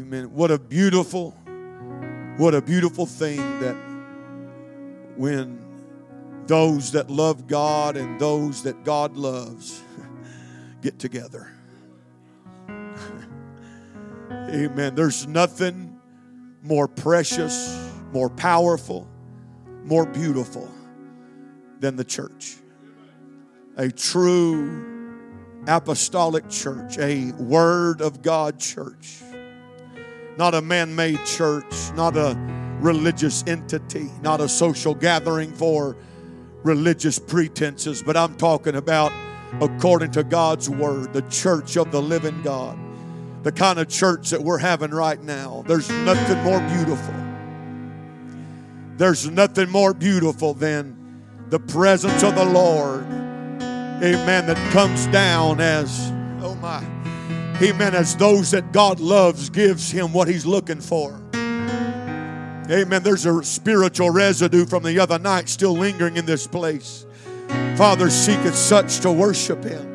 Amen. What a beautiful, what a beautiful thing that when those that love God and those that God loves get together. Amen. There's nothing more precious, more powerful, more beautiful than the church. A true apostolic church, a Word of God church. Not a man made church, not a religious entity, not a social gathering for religious pretenses, but I'm talking about, according to God's Word, the church of the living God. The kind of church that we're having right now. There's nothing more beautiful. There's nothing more beautiful than the presence of the Lord. Amen. That comes down as, oh my, amen, as those that God loves gives him what he's looking for. Amen. There's a spiritual residue from the other night still lingering in this place. Father seeketh such to worship him.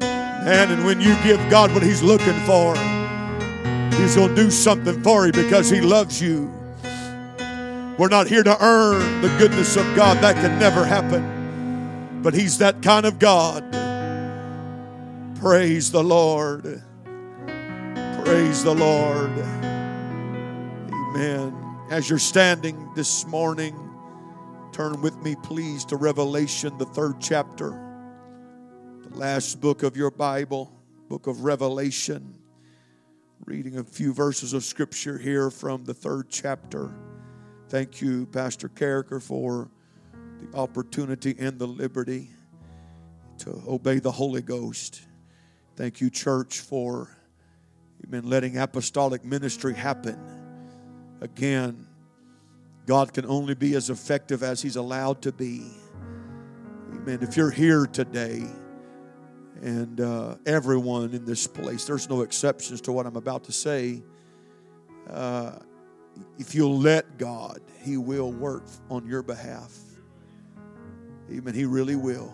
And, and when you give God what he's looking for, he's going to do something for you because he loves you. We're not here to earn the goodness of God. That can never happen. But he's that kind of God. Praise the Lord. Praise the Lord. Amen. As you're standing this morning, turn with me, please, to Revelation, the third chapter, the last book of your Bible, book of Revelation. Reading a few verses of scripture here from the third chapter. Thank you, Pastor Carricker, for the opportunity and the liberty to obey the Holy Ghost. Thank you, church, for amen, letting apostolic ministry happen Again, God can only be as effective as He's allowed to be. Amen. If you're here today, and uh, everyone in this place, there's no exceptions to what I'm about to say. Uh, if you'll let God, He will work on your behalf. Amen. He really will.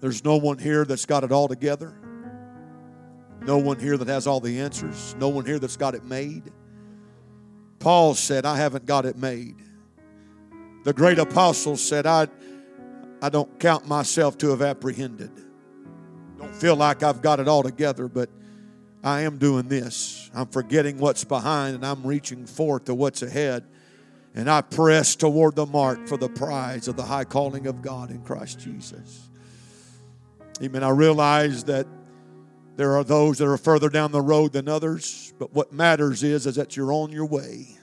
There's no one here that's got it all together. No one here that has all the answers. No one here that's got it made. Paul said, I haven't got it made. The great apostle said, I, I don't count myself to have apprehended. Don't feel like I've got it all together, but I am doing this. I'm forgetting what's behind and I'm reaching forth to what's ahead. And I press toward the mark for the prize of the high calling of God in Christ Jesus. Amen. I realize that there are those that are further down the road than others, but what matters is, is that you're on your way.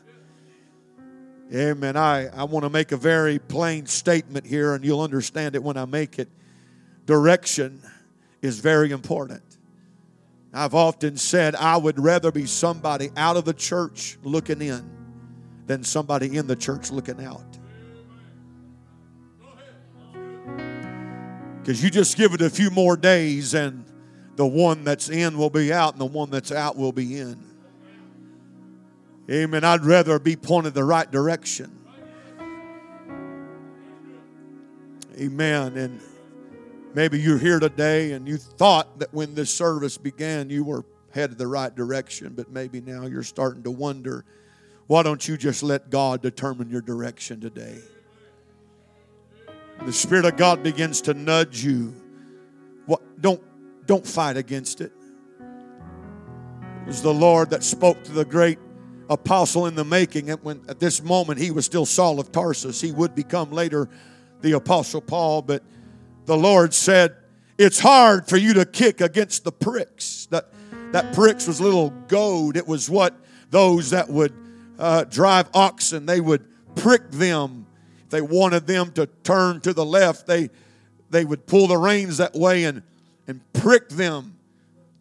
Amen. I, I want to make a very plain statement here, and you'll understand it when I make it. Direction is very important. I've often said I would rather be somebody out of the church looking in than somebody in the church looking out. Because you just give it a few more days and the one that's in will be out and the one that's out will be in. Amen. I'd rather be pointed the right direction. Amen. And maybe you're here today and you thought that when this service began you were headed the right direction, but maybe now you're starting to wonder why don't you just let God determine your direction today? The Spirit of God begins to nudge you. What, don't don't fight against it. It was the Lord that spoke to the great apostle in the making. And when at this moment he was still Saul of Tarsus, he would become later the apostle Paul. But the Lord said, "It's hard for you to kick against the pricks." That that pricks was little goad. It was what those that would uh, drive oxen they would prick them. If they wanted them to turn to the left, they they would pull the reins that way and and prick them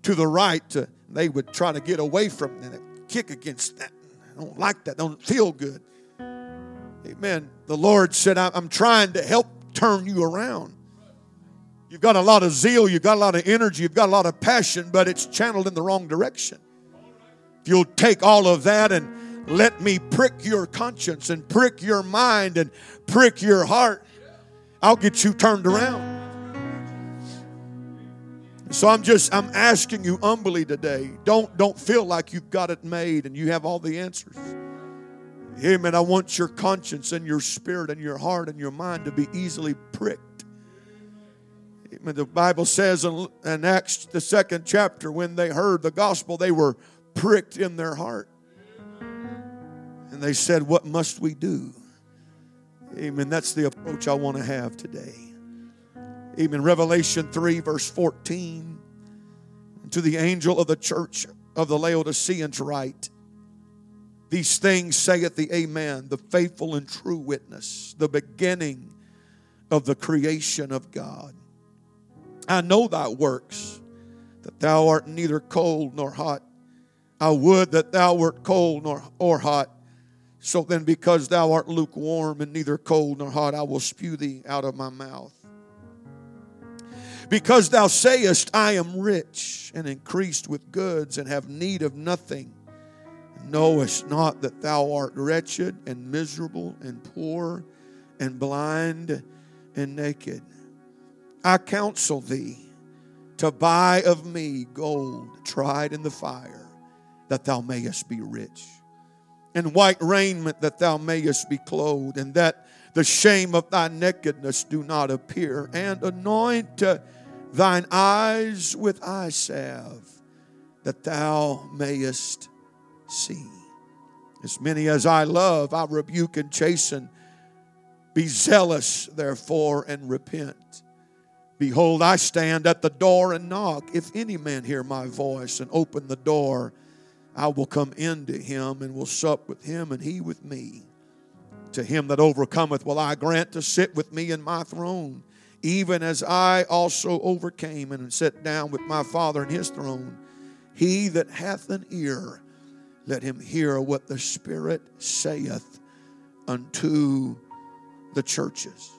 to the right. To, they would try to get away from that, kick against that. I don't like that. Don't feel good. Amen. The Lord said, I'm trying to help turn you around. You've got a lot of zeal, you've got a lot of energy, you've got a lot of passion, but it's channeled in the wrong direction. If you'll take all of that and let me prick your conscience and prick your mind and prick your heart, I'll get you turned around. So I'm just I'm asking you humbly today. Don't don't feel like you've got it made and you have all the answers. Amen. I want your conscience and your spirit and your heart and your mind to be easily pricked. Amen. The Bible says in, in Acts, the second chapter, when they heard the gospel, they were pricked in their heart. And they said, What must we do? Amen. That's the approach I want to have today. Amen. Revelation 3, verse 14. To the angel of the church of the Laodiceans, write, These things saith the Amen, the faithful and true witness, the beginning of the creation of God. I know thy works, that thou art neither cold nor hot. I would that thou wert cold nor or hot. So then, because thou art lukewarm and neither cold nor hot, I will spew thee out of my mouth. Because thou sayest, I am rich and increased with goods and have need of nothing, knowest not that thou art wretched and miserable and poor and blind and naked. I counsel thee to buy of me gold tried in the fire, that thou mayest be rich, and white raiment that thou mayest be clothed, and that the shame of thy nakedness do not appear, and anoint thine eyes with eye salve, that thou mayest see. As many as I love, I rebuke and chasten. Be zealous, therefore, and repent. Behold, I stand at the door and knock. If any man hear my voice and open the door, I will come into him and will sup with him and he with me. To him that overcometh will I grant to sit with me in my throne even as I also overcame and sat down with my Father in his throne. He that hath an ear, let him hear what the Spirit saith unto the churches.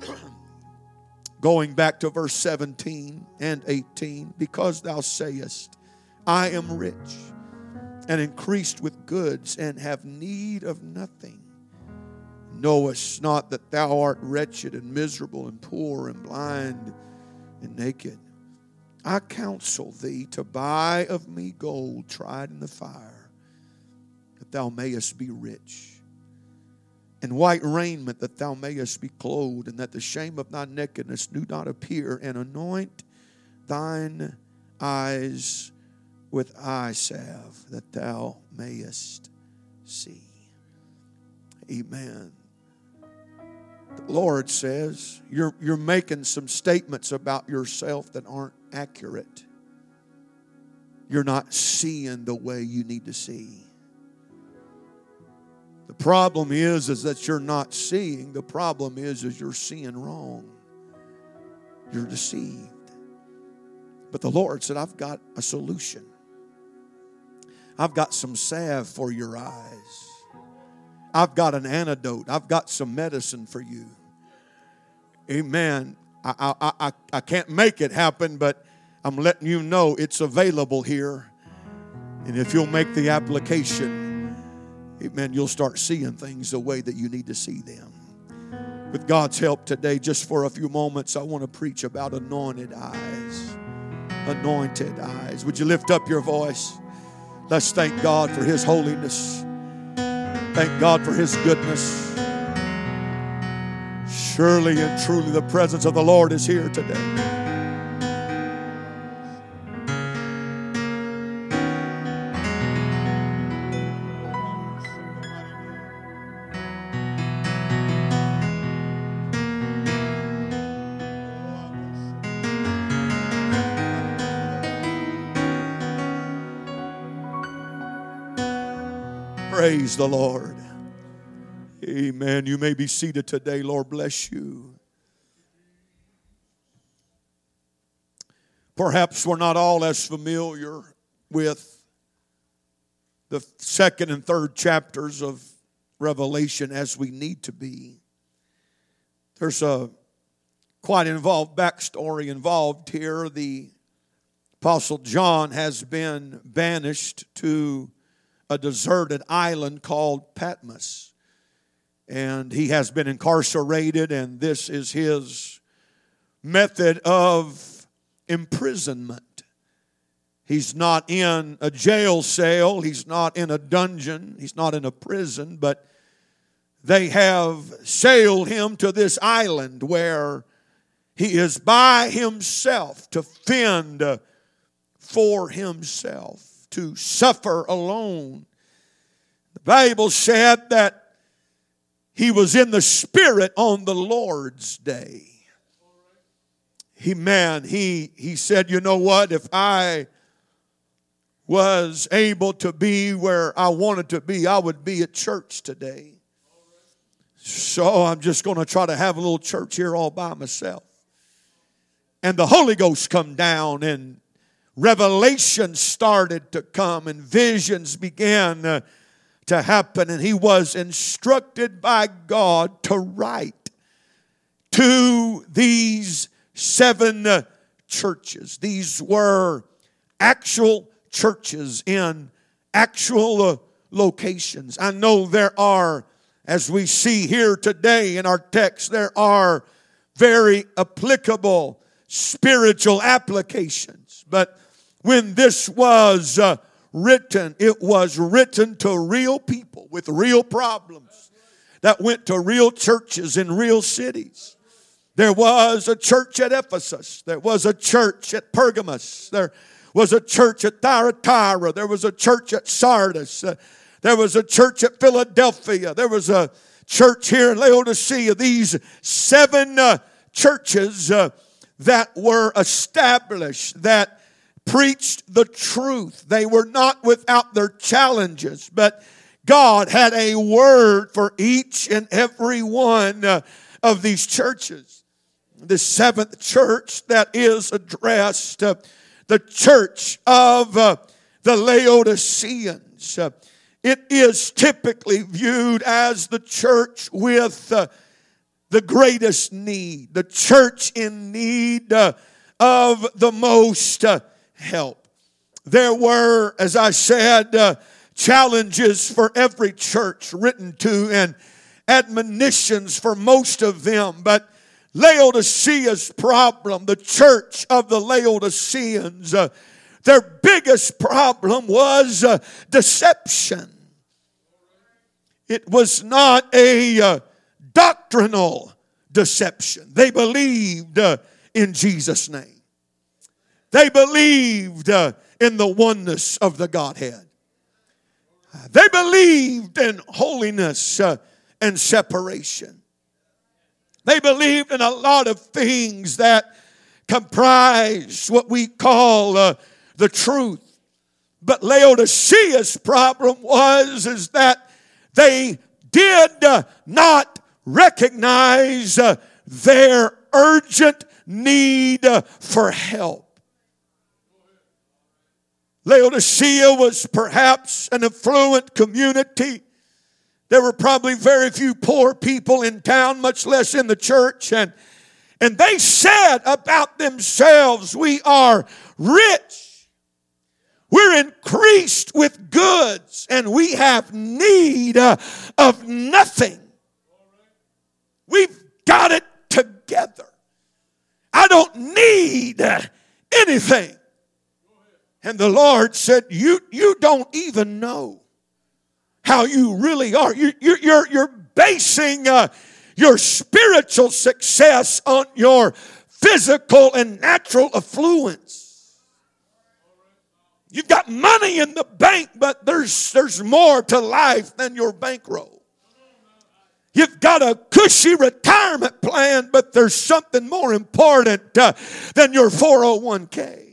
Going back to verse 17 and 18, because thou sayest, I am rich and increased with goods and have need of nothing knowest not that thou art wretched and miserable and poor and blind and naked. I counsel thee to buy of me gold tried in the fire, that thou mayest be rich, and white raiment that thou mayest be clothed, and that the shame of thy nakedness do not appear, and anoint thine eyes with eye salve, that thou mayest see. Amen. The Lord says you're, you're making some statements about yourself that aren't accurate. You're not seeing the way you need to see. The problem is, is that you're not seeing. The problem is, is you're seeing wrong. You're deceived. But the Lord said, I've got a solution. I've got some salve for your eyes. I've got an antidote. I've got some medicine for you. Amen. I, I, I, I can't make it happen, but I'm letting you know it's available here. And if you'll make the application, amen, you'll start seeing things the way that you need to see them. With God's help today, just for a few moments, I want to preach about anointed eyes. Anointed eyes. Would you lift up your voice? Let's thank God for His holiness. Thank God for His goodness. Surely and truly, the presence of the Lord is here today. The Lord. Amen. You may be seated today. Lord bless you. Perhaps we're not all as familiar with the second and third chapters of Revelation as we need to be. There's a quite involved backstory involved here. The Apostle John has been banished to a deserted island called Patmos. And he has been incarcerated, and this is his method of imprisonment. He's not in a jail cell, he's not in a dungeon, he's not in a prison, but they have sailed him to this island where he is by himself to fend for himself, to suffer alone. The Bible said that he was in the Spirit on the Lord's day. He, man, he, he said, You know what? If I was able to be where I wanted to be, I would be at church today. So I'm just going to try to have a little church here all by myself. And the Holy Ghost come down and revelation started to come and visions began uh, to happen and he was instructed by God to write to these seven churches. These were actual churches in actual uh, locations. I know there are, as we see here today in our text, there are very applicable spiritual applications. But when this was uh, written, it was written to real people with real problems that went to real churches in real cities. There was a church at Ephesus. There was a church at Pergamos. There was a church at Thyatira. There was a church at Sardis. Uh, there was a church at Philadelphia. There was a church here in Laodicea. These seven uh, churches uh, that were established, that preached the truth. They were not without their challenges, but God had a word for each and every one uh, of these churches. The seventh church that is addressed uh, the church of uh, the Laodiceans. It is typically viewed as the church with the greatest need, the church in need of the most help. There were, as I said, uh, challenges for every church written to and admonitions for most of them, but Laodicea's problem, the church of the Laodiceans, uh, their biggest problem was uh, deception. It was not a uh, doctrinal deception. They believed uh, in Jesus' name, they believed uh, in the oneness of the Godhead. They believed in holiness uh, and separation. They believed in a lot of things that comprise what we call uh, the truth. But Laodicea's problem was is that they did not recognize their urgent need for help. Laodicea was perhaps an affluent community there were probably very few poor people in town, much less in the church. And, and they said about themselves, We are rich. We're increased with goods, and we have need uh, of nothing. We've got it together. I don't need uh, anything. And the Lord said, You, you don't even know how you really are. You, are you're, you're basing uh, your spiritual success on your physical and natural affluence. You've got money in the bank, but there's, there's more to life than your bankroll. You've got a cushy retirement plan, but there's something more important uh, than your 401k.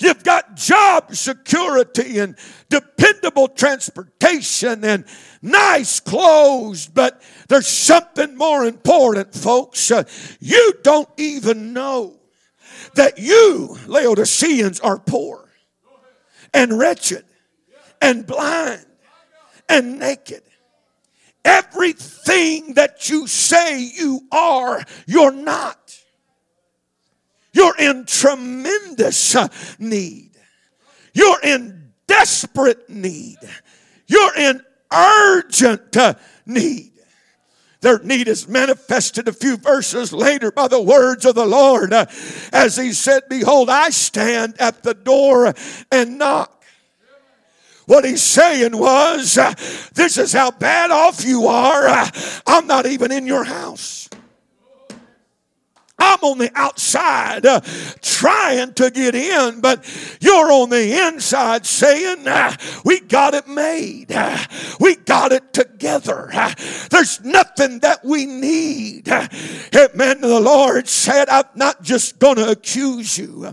You've got job security and dependable transportation and nice clothes, but there's something more important, folks. Uh, you don't even know that you, Laodiceans, are poor and wretched and blind and naked. Everything that you say you are, you're not. You're in tremendous uh, need. You're in desperate need. You're in urgent uh, need. their need is manifested a few verses later by the words of the Lord uh, as he said, Behold, I stand at the door and knock. What he's saying was, This is how bad off you are. I'm not even in your house. I'm on the outside uh, trying to get in, but you're on the inside saying, uh, We got it made. Uh, we got it together. Uh, there's nothing that we need. Uh, amen. The Lord said, I'm not just going to accuse you,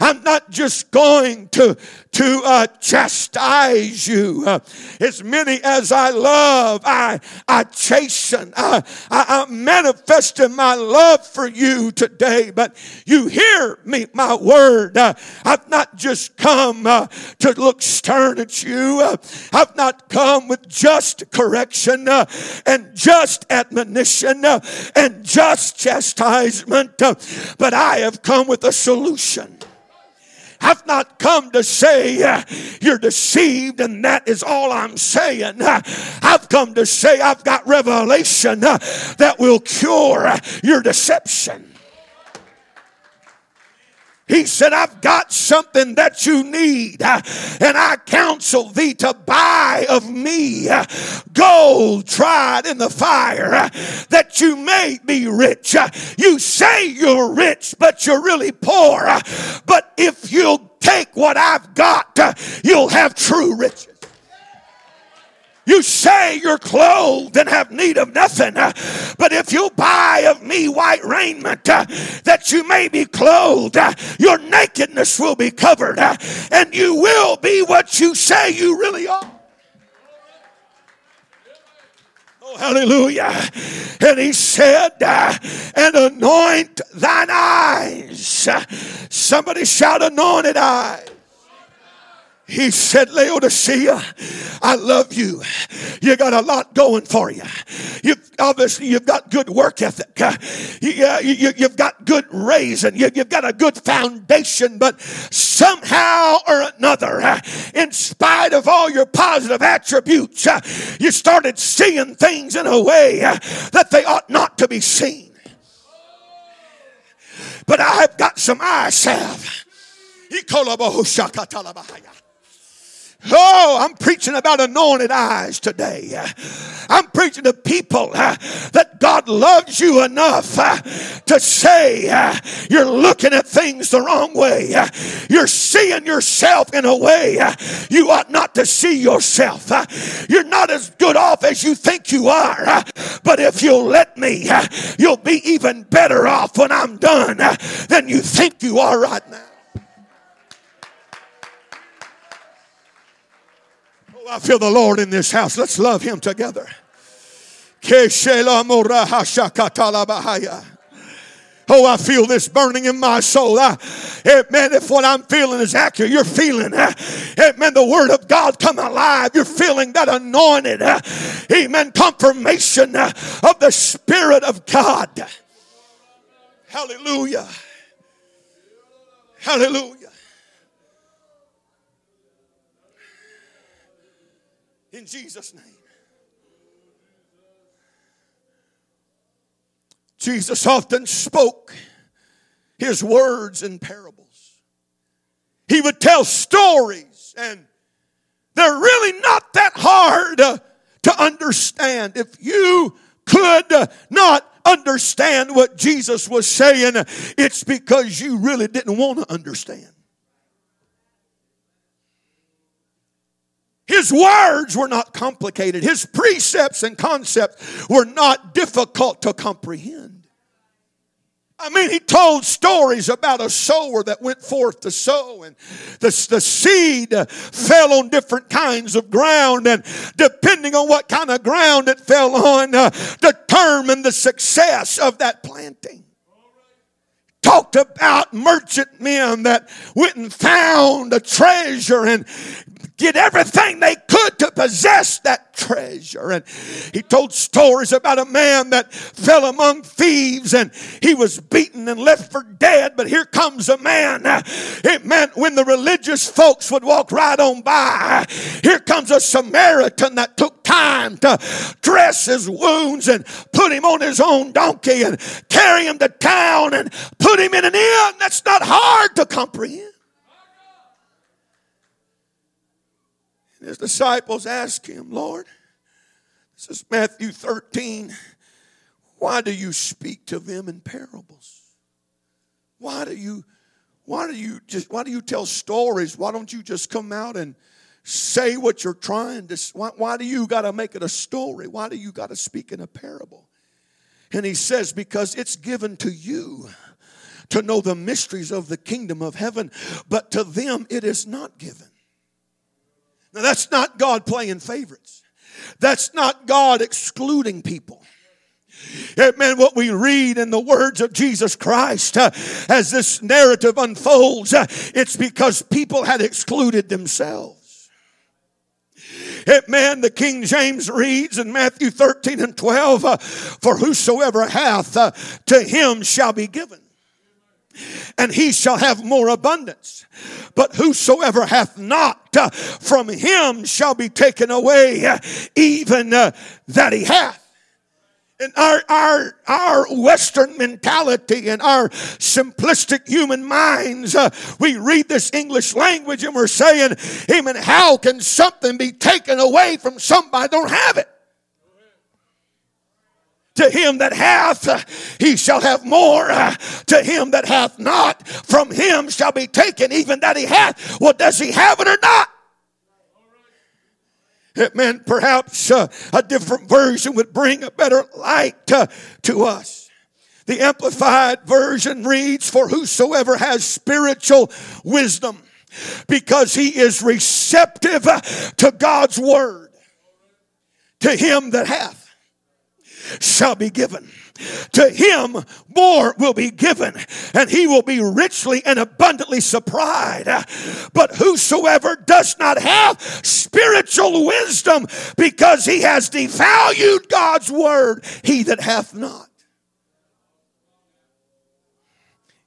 I'm not just going to to uh, chastise you. Uh, as many as I love, I, I chasten. I, I, I'm manifesting my love for you today. But you hear me, my word. Uh, I've not just come uh, to look stern at you. Uh, I've not come with just correction uh, and just admonition and just chastisement. but I have come with a solution. I've not come to say you're deceived and that is all I'm saying. I've come to say I've got revelation that will cure your deception. He said, I've got something that you need, uh, and I counsel thee to buy of me uh, gold tried in the fire, uh, that you may be rich. You say you're rich, but you're really poor. But if you'll take what I've got, you'll have true riches. You say you're clothed and have need of nothing, uh, but if you buy of me white raiment uh, that you may be clothed, uh, your nakedness will be covered, and you will be what you say you really are. Oh, hallelujah. And he said, and anoint thine eyes. Somebody shout, anointed eyes. He said, Laodicea, I love you. You got a lot going for you. You obviously you've got good work ethic. You, uh, you, have got good raising. You, you've got a good foundation. But somehow or another, uh, in spite of all your positive attributes, uh, you started seeing things in a way that they ought not to be seen. But I've got some eye salve. Oh, I'm preaching about anointed eyes today. I'm preaching to people uh, that God loves you enough uh, to say uh, you're looking at things the wrong way. You're seeing yourself in a way you ought not to see yourself. You're not as good off as you think you are. But if you'll let me, you'll be even better off when I'm done than you think you are right now. I feel the Lord in this house. Let's love Him together. Oh, I feel this burning in my soul. I, amen. If what I'm feeling is accurate, you're feeling, uh, amen, the word of God come alive. You're feeling that anointed, uh, amen, confirmation uh, of the Spirit of God. Hallelujah. Hallelujah. In Jesus' name. Jesus often spoke his words in parables. He would tell stories, and they're really not that hard to understand. If you could not understand what Jesus was saying, it's because you really didn't want to understand. His words were not complicated. His precepts and concepts were not difficult to comprehend. I mean, he told stories about a sower that went forth to sow, and the, the seed fell on different kinds of ground, and depending on what kind of ground it fell on, uh, determined the success of that planting talked about merchant men that went and found a treasure and did everything they could to possess that treasure. And he told stories about a man that fell among thieves and he was beaten and left for dead. But here comes a man. It meant when the religious folks would walk right on by, here comes a Samaritan that took time to dress his wounds and put him on his own donkey and carry him to town and put him in an inn. That's not hard to comprehend. His disciples asked him, Lord, this is Matthew 13, why do you speak to them in parables? Why do you why do you just why do you tell stories? Why don't you just come out and say what you're trying to why, why do you got to make it a story? Why do you got to speak in a parable? And he says because it's given to you to know the mysteries of the kingdom of heaven, but to them it is not given. Now, that's not God playing favorites. That's not God excluding people. Amen. What we read in the words of Jesus Christ uh, as this narrative unfolds, uh, it's because people had excluded themselves. Amen. The King James reads in Matthew 13 and 12, uh, For whosoever hath, uh, to him shall be given and he shall have more abundance. But whosoever hath not, uh, from him shall be taken away, uh, even uh, that he hath. And our, our, our Western mentality and our simplistic human minds, we read this English language and we're saying, Amen, how can something be taken away from somebody don't have it? To him that hath, he shall have more. To him that hath not, from him shall be taken even that he hath. Well, does he have it or not? It meant perhaps uh, a different version would bring a better light uh, to us. The Amplified Version reads, For whosoever has spiritual wisdom, because he is receptive to God's word, to him that hath shall be given. To him more will be given, and he will be richly and abundantly supplied. But whosoever does not have spiritual wisdom, because he has devalued God's word, he that hath not,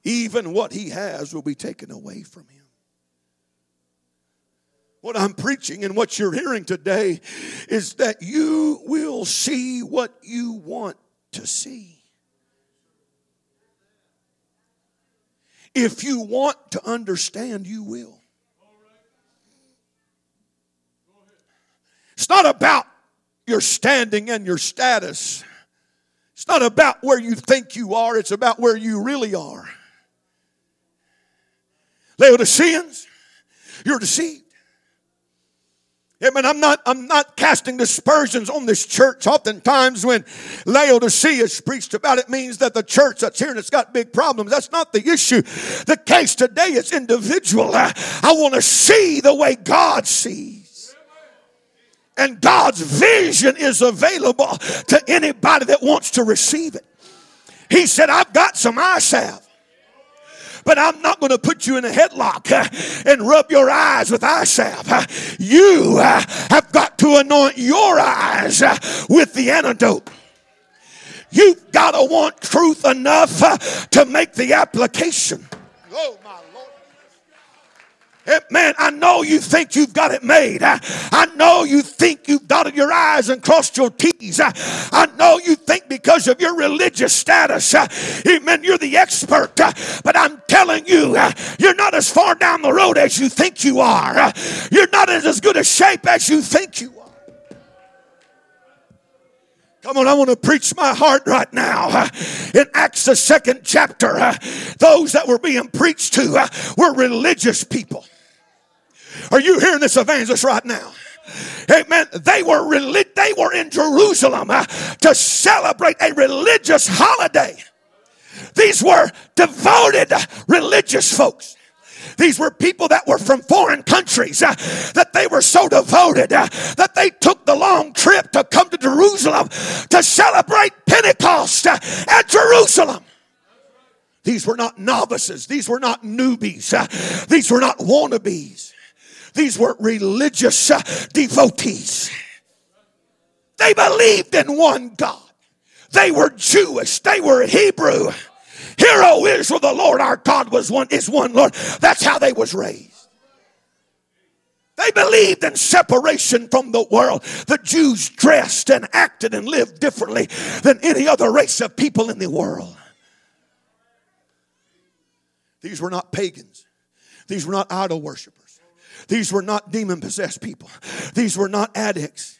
even what he has will be taken away from him. What I'm preaching and what you're hearing today is that you will see what you want to see. If you want to understand, you will. It's not about your standing and your status. It's not about where you think you are, it's about where you really are. Laodiceans, you're deceived. Amen. I'm not, I'm not casting dispersions on this church. Oftentimes when Laodicea is preached about, it means that the church that's here and it's got big problems. That's not the issue. The case today is individual. I, I want to see the way God sees. And God's vision is available to anybody that wants to receive it. He said, I've got some eye salve but I'm not going to put you in a headlock uh, and rub your eyes with eye salve. Uh, you uh, have got to anoint your eyes with the antidote. You've got to want truth enough to make the application. Oh, Eh, man, I know you think you've got it made. Eh, I know you think you've dotted your I's and crossed your T's. Eh, I know you think because of your religious status, amen, you're the expert. But I'm telling you, you're not as far down the road as you think you are. You're not in as good a shape as you think you are. Come on, I want to preach my heart right now. In Acts, the second chapter, those that were being preached to were religious people. Are you hearing this evangelist right now? Amen. They were they were in Jerusalem uh, to celebrate a religious holiday. These were devoted religious folks. These were people that were from foreign countries uh, that they were so devoted uh, that they took the long trip to come to Jerusalem to celebrate Pentecost uh, at Jerusalem. These were not novices. These were not newbies. Uh, these were not wannabes. These were religious uh, devotees. They believed in one God. They were Jewish. They were Hebrew. Hear, O Israel, the Lord our God was one, is one Lord. That's how they was raised. They believed in separation from the world. The Jews dressed and acted and lived differently than any other race of people in the world. These were not pagans. These were not idol worshippers. These were not demon possessed people. These were not addicts.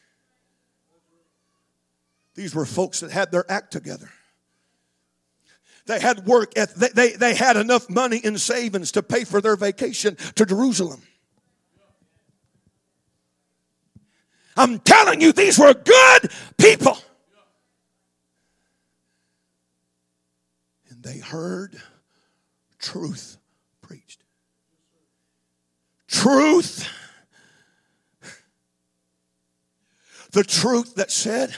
These were folks that had their act together. They had work, they, they, they had enough money in savings to pay for their vacation to Jerusalem. I'm telling you, these were good people. And they heard truth preached. Truth. The truth that said,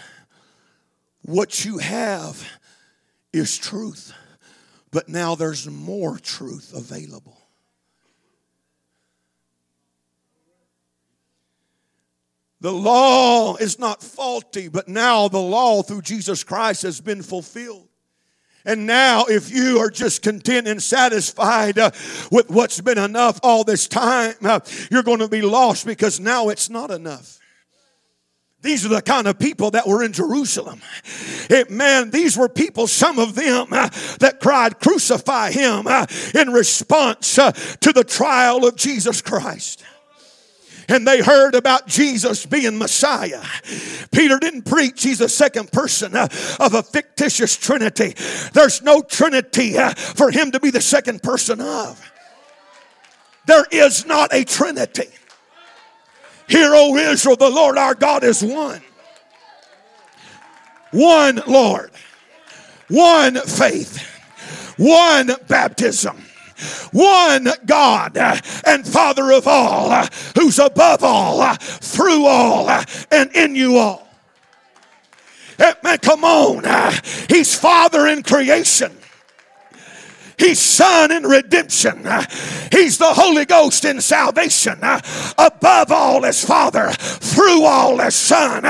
what you have is truth, but now there's more truth available. The law is not faulty, but now the law through Jesus Christ has been fulfilled. And now, if you are just content and satisfied uh, with what's been enough all this time, uh, you're going to be lost because now it's not enough. These are the kind of people that were in Jerusalem. Man, these were people, some of them, uh, that cried, Crucify him, uh, in response uh, to the trial of Jesus Christ and they heard about Jesus being Messiah. Peter didn't preach he's a second person uh, of a fictitious Trinity. There's no Trinity uh, for him to be the second person of. There is not a Trinity. Hear, O Israel, the Lord our God is one. One Lord, one faith, one baptism one God and Father of all, who's above all, through all, and in you all. Eh, man, come on. He's Father in creation. He's Son in redemption. He's the Holy Ghost in salvation. Above all as Father, through all as Son,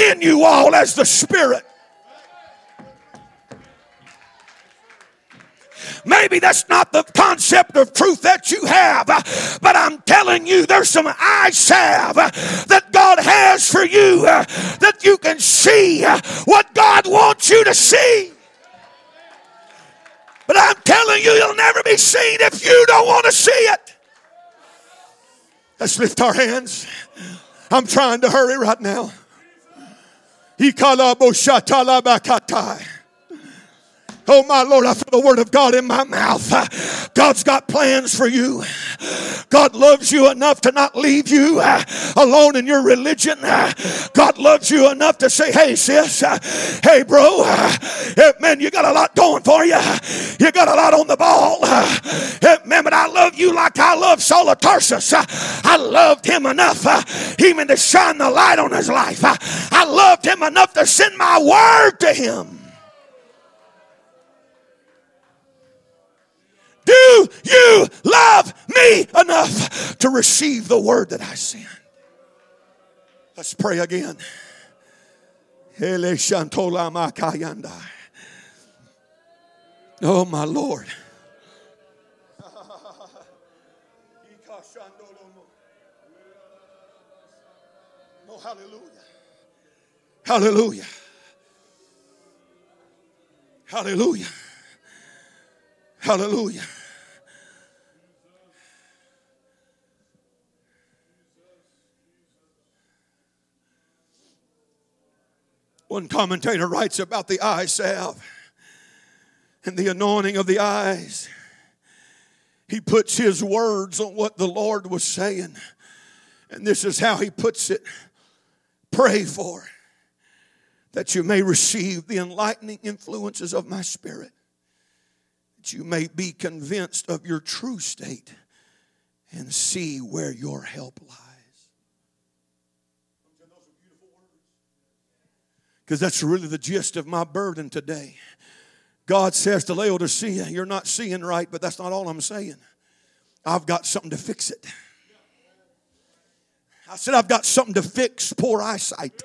in you all as the Spirit. Maybe that's not the concept of truth that you have, but I'm telling you, there's some eye salve that God has for you that you can see what God wants you to see. But I'm telling you, you'll never be seen if you don't want to see it. Let's lift our hands. I'm trying to hurry right now. Oh, my Lord, I feel the word of God in my mouth. God's got plans for you. God loves you enough to not leave you uh, alone in your religion. God loves you enough to say, hey, sis, uh, hey, bro, uh, man, you got a lot going for you. You got a lot on the ball. Man, but I love you like I love Saul of Tarsus. I loved him enough even to shine the light on his life. I loved him enough to send my word to him. Do you love me enough to receive the word that I send? Let's pray again. Oh, my Lord. Oh, hallelujah. Hallelujah. Hallelujah. Hallelujah. One commentator writes about the eye salve and the anointing of the eyes. He puts his words on what the Lord was saying. And this is how he puts it Pray for that you may receive the enlightening influences of my spirit that you may be convinced of your true state and see where your help lies. Because that's really the gist of my burden today. God says to Laodicea, You're not seeing right, but that's not all I'm saying. I've got something to fix it. I said, I've got something to fix poor eyesight.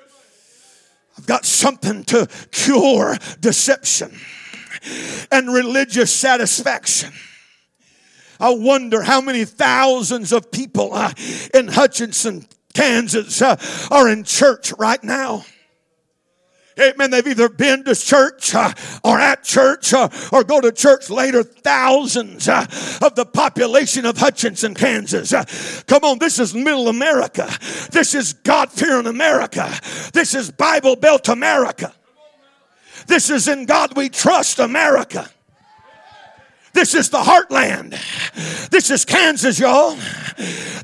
I've got something to cure deception and religious satisfaction. I wonder how many thousands of people uh, in Hutchinson, Kansas, uh, are in church right now. Amen. They've either been to church uh, or at church uh, or go to church later. Thousands uh, of the population of Hutchinson, Kansas. Uh, come on, this is middle America. This is God fearing America. This is Bible Belt America. This is in God we trust America. This is the heartland. This is Kansas, y'all.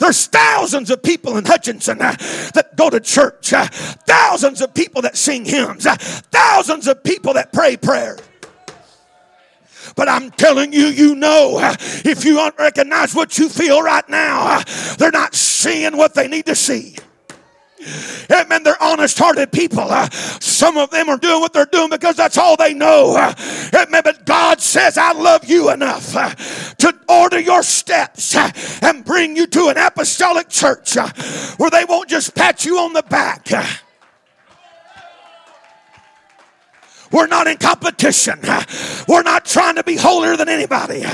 There's thousands of people in Hutchinson uh, that go to church, uh, thousands of people that sing hymns, uh, thousands of people that pray prayer. But I'm telling you, you know, if you don't recognize what you feel right now, they're not seeing what they need to see. Amen. They're honest hearted people. Uh, some of them are doing what they're doing because that's all they know. Uh, amen. But God says, I love you enough uh, to order your steps uh, and bring you to an apostolic church uh, where they won't just pat you on the back. Uh, We're not in competition. We're not trying to be holier than anybody.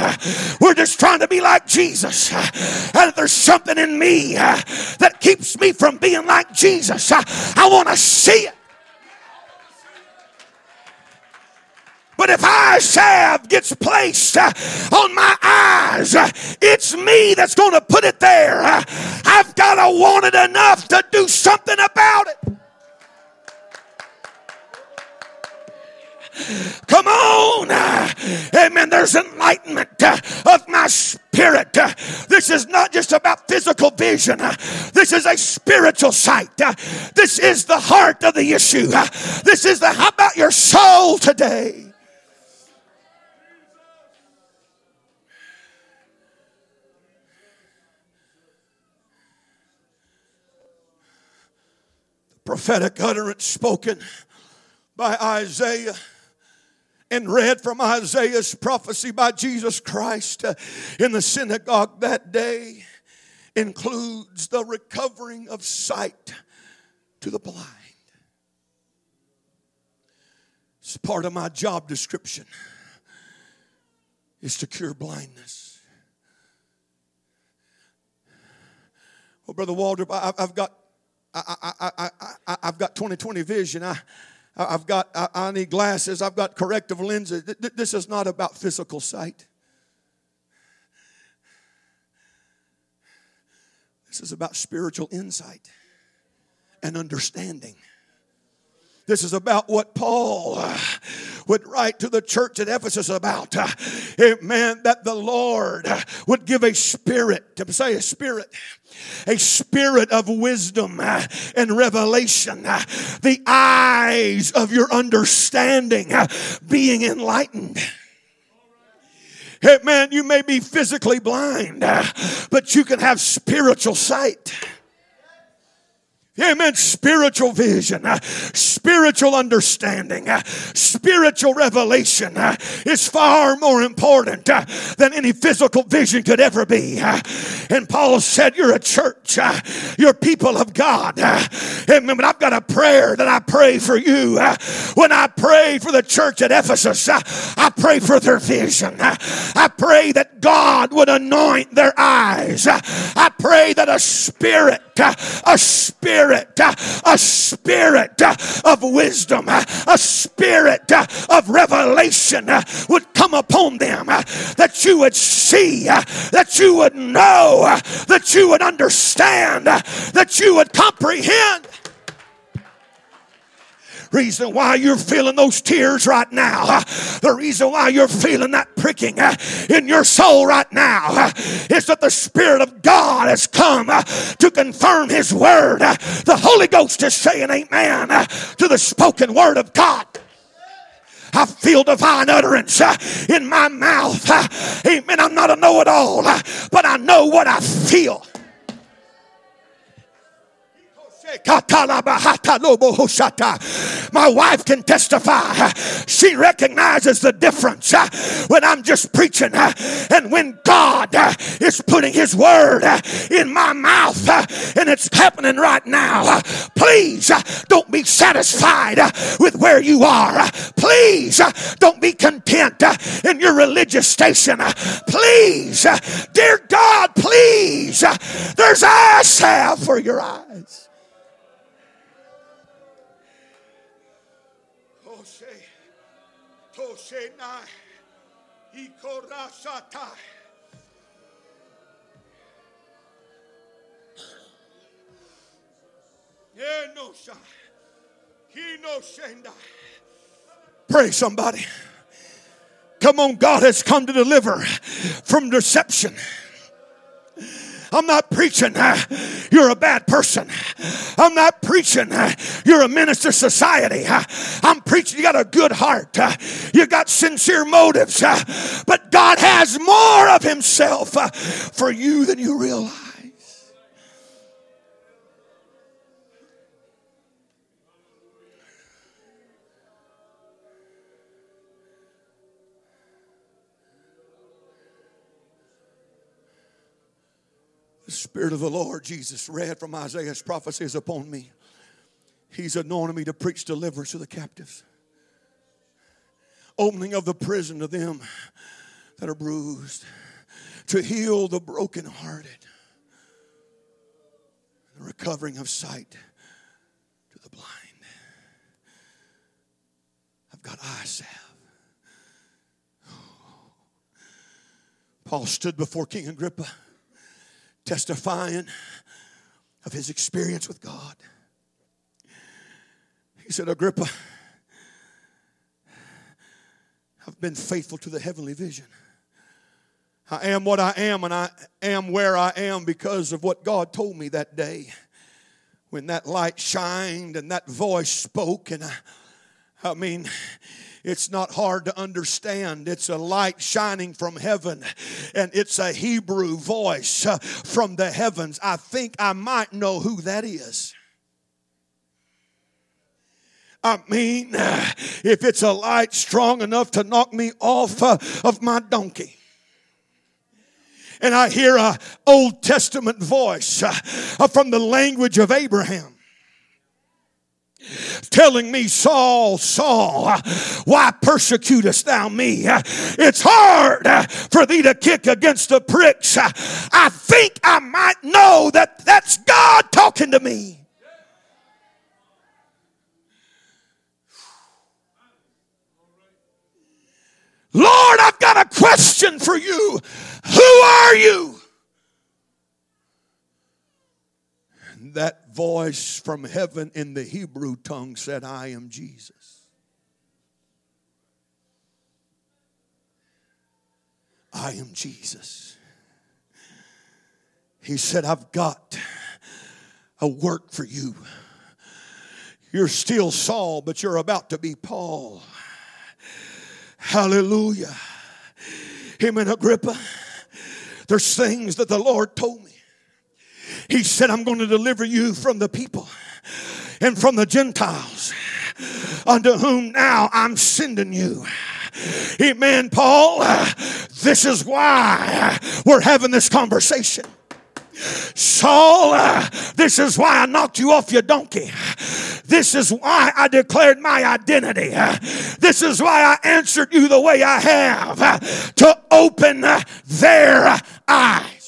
We're just trying to be like Jesus. And if there's something in me that keeps me from being like Jesus, I want to see it. But if eye salve gets placed on my eyes, it's me that's going to put it there. I've got to want it enough to do something about it. Come on. Amen. There's enlightenment uh, of my spirit. Uh, this is not just about physical vision, uh, this is a spiritual sight. This is the heart of the issue. This is the how about your soul today? prophetic utterance spoken by Isaiah and read from Isaiah's prophecy by Jesus Christ uh, in the synagogue that day includes the recovering of sight to the blind. It's part of my job description is to cure blindness. Well, Brother Waldrep, I've got I, I, I, I, I've got 20/20 vision. I, I've got, I, need glasses. I've got corrective lenses. This is not about physical sight. This is about spiritual insight and understanding. This is about what Paul uh, would write to the church at Ephesus about. Uh, amen. That the Lord uh, would give a spirit, to say a spirit, a spirit of wisdom and revelation, the eyes of your understanding being enlightened. Amen. You may be physically blind, but you can have spiritual sight. Amen. Spiritual vision, uh, spiritual understanding, uh, spiritual revelation uh, is far more important uh, than any physical vision could ever be. Uh. And Paul said, You're a church, uh, you're people of God. Amen. But I've got a prayer that I pray for you. When I pray for the church at Ephesus, I pray for their vision. I pray that God would anoint their eyes. I pray that a spirit, a spirit, spirit, a spirit of wisdom, a spirit of revelation would come upon them, that you would see, that you would know, that you would understand, that you would comprehend reason why you're feeling those tears right now, the reason why you're feeling that pricking in your soul right now is that the Spirit of God has come to confirm His word. The Holy Ghost is saying amen to the spoken word of God. I feel divine utterance in my mouth. Amen. I'm not a know it all, but I know what I feel. My wife can testify. She recognizes the difference uh, when I'm just preaching uh, and when God uh, is putting His word in my mouth and it's happening right now. Please don't be satisfied with where you are. Please don't be content in your religious station. Please, dear God, please, there's eye salve for your eyes. Pray somebody. Come on, God has come to deliver from deception. I'm not preaching uh, you're a bad person. I'm not preaching uh, you're a minister society. Uh, I'm preaching you got a good heart. Uh, you got sincere motives. Uh, but God has more of Himself uh, for you than you realize. The Spirit of the Lord, Jesus read from Isaiah's prophecies upon me. He's anointed me to preach deliverance to the captives, opening of the prison to them that are bruised, to heal the brokenhearted, the recovering of sight to the blind. I've got eye salve. Paul stood before King Agrippa testifying of his experience with God. He said, Agrippa, I've been faithful to the heavenly vision. I am what I am, and I am where I am because of what God told me that day when that light shined and that voice spoke. And I, I mean, it's not hard to understand. It's a light shining from heaven, and it's a Hebrew voice uh, from the heavens. I think I might know who that is. I mean, uh, if it's a light strong enough to knock me off uh, of my donkey and I hear a Old Testament voice from the language of Abraham telling me, Saul, Saul, why persecutest thou me? It's hard for thee to kick against the pricks. I think I might know that that's God talking to me. Lord, I've got a question for you. Who are you? that voice from heaven in the Hebrew tongue said, I am Jesus. I am Jesus. He said, I've got a work for you. You're still Saul, but you're about to be Paul. Hallelujah. Him and Agrippa, there's things that the Lord told me he said, I'm going to deliver you from the people and from the Gentiles unto whom now I'm sending you. Amen, Paul. This is why we're having this conversation. Saul, uh, this is why I knocked you off your donkey. This is why I declared my identity. This is why I answered you the way I have uh, to open uh, their eyes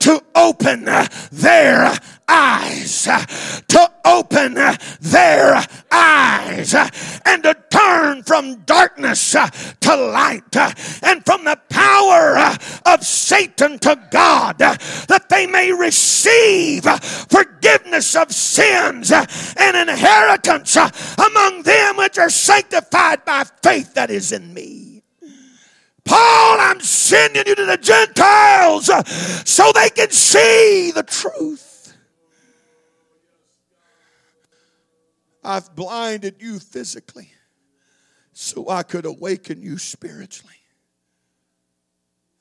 to open their eyes, uh, to open uh, their eyes, uh, and to turn from darkness to light, and from the power of Satan to God, that they may receive forgiveness of sins and inheritance among them which are sanctified by faith that is in me. Paul, I'm sending you to the Gentiles so they can see the truth. I've blinded you physically so I could awaken you spiritually.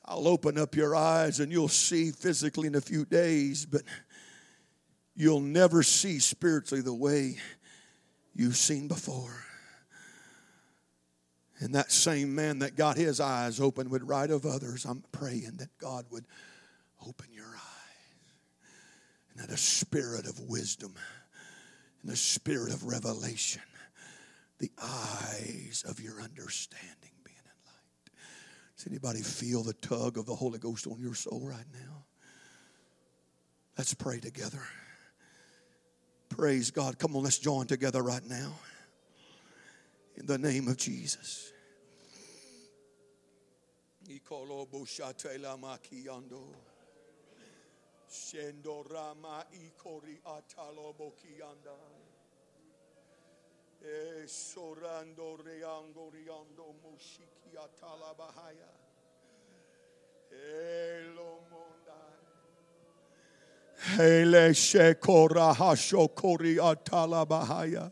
I'll open up your eyes and you'll see physically in a few days, but you'll never see spiritually the way you've seen before. And that same man that got his eyes open would write of others. I'm praying that God would open your eyes and that a spirit of wisdom and a spirit of revelation, the eyes of your understanding being enlightened. Does anybody feel the tug of the Holy Ghost on your soul right now? Let's pray together. Praise God. Come on, let's join together right now. In the name of Jesus. Shendo rama ikori atalo bokianda. Eh, e sorando reango riando mushiki atala bahaya. Hele shekora hasho kori atala bahaya.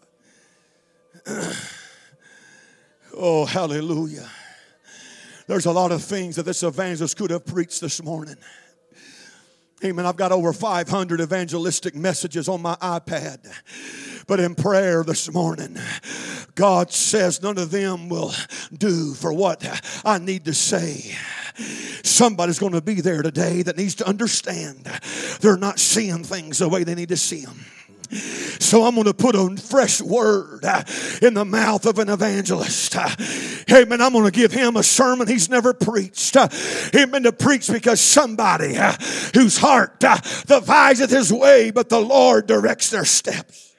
Oh, hallelujah. There's a lot of things that this evangelist could have preached this morning. Amen. I've got over 500 evangelistic messages on my iPad. But in prayer this morning, God says none of them will do for what I need to say. Somebody's going to be there today that needs to understand they're not seeing things the way they need to see them. So I'm going to put a fresh word uh, in the mouth of an evangelist. Uh, amen. I'm going to give him a sermon he's never preached. Uh, amen. To preach because somebody whose heart deviseth his way, but the Lord directs their steps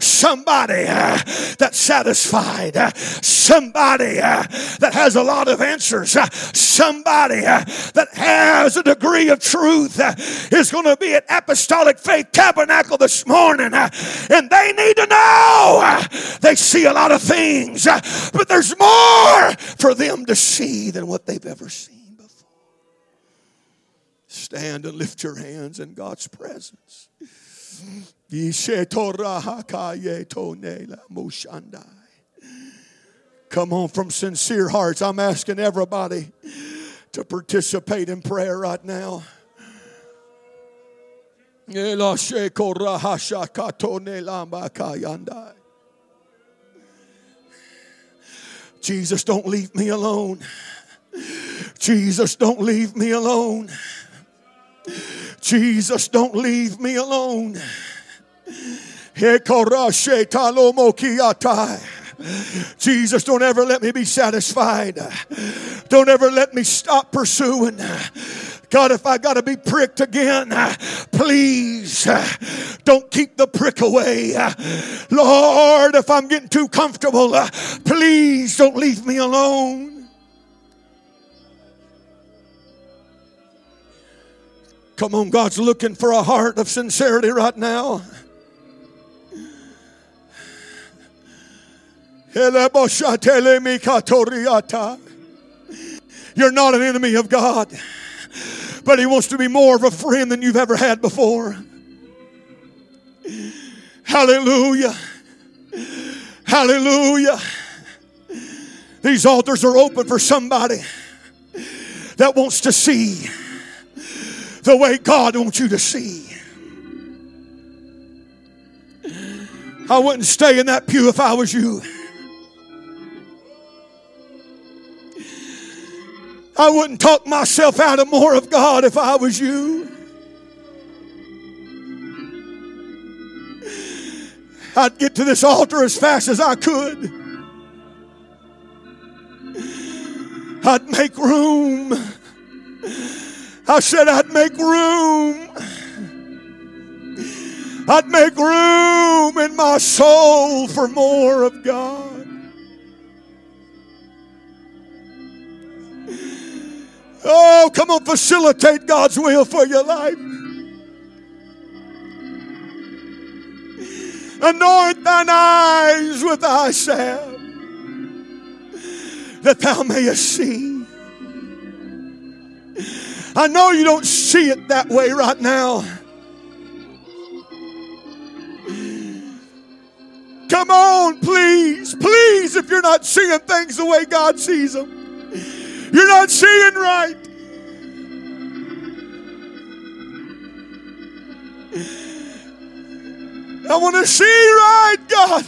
somebody uh, that's satisfied, uh, somebody uh, that has a lot of answers, uh, somebody uh, that has a degree of truth uh, is going to be at Apostolic Faith Tabernacle this morning, and they need to know they see a lot of things, but there's more for them to see than what they've ever seen before. Stand and lift your hands in God's presence. Come on, from sincere hearts, I'm asking everybody to participate in prayer right now. Jesus, don't leave me alone. Jesus, don't leave me alone. Jesus, don't leave me alone. Jesus, don't ever let me be satisfied. Don't ever let me stop pursuing. God, if I got to be pricked again, please don't keep the prick away. Lord, if I'm getting too comfortable, please don't leave me alone. Come on, God's looking for a heart of sincerity right now. You're not an enemy of God, but He wants to be more of a friend than you've ever had before. Hallelujah. Hallelujah. These altars are open for somebody that wants to see the way God wants you to see. I wouldn't stay in that pew if I was you. I wouldn't talk myself out of more of God if I was you. I'd get to this altar as fast as I could. I'd make room. I said, I'd make room. I'd make room in my soul for more of God. Oh, come on, facilitate God's will for your life. Anoint thine eyes with thy salve, that thou mayest see. I know you don't see it that way right now. Come on, please, please, if you're not seeing things the way God sees them. You're not seeing right. I want to see right, God.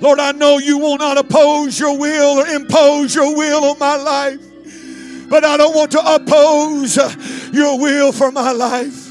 Lord, I know you will not oppose your will or impose your will on my life, but I don't want to oppose your will for my life.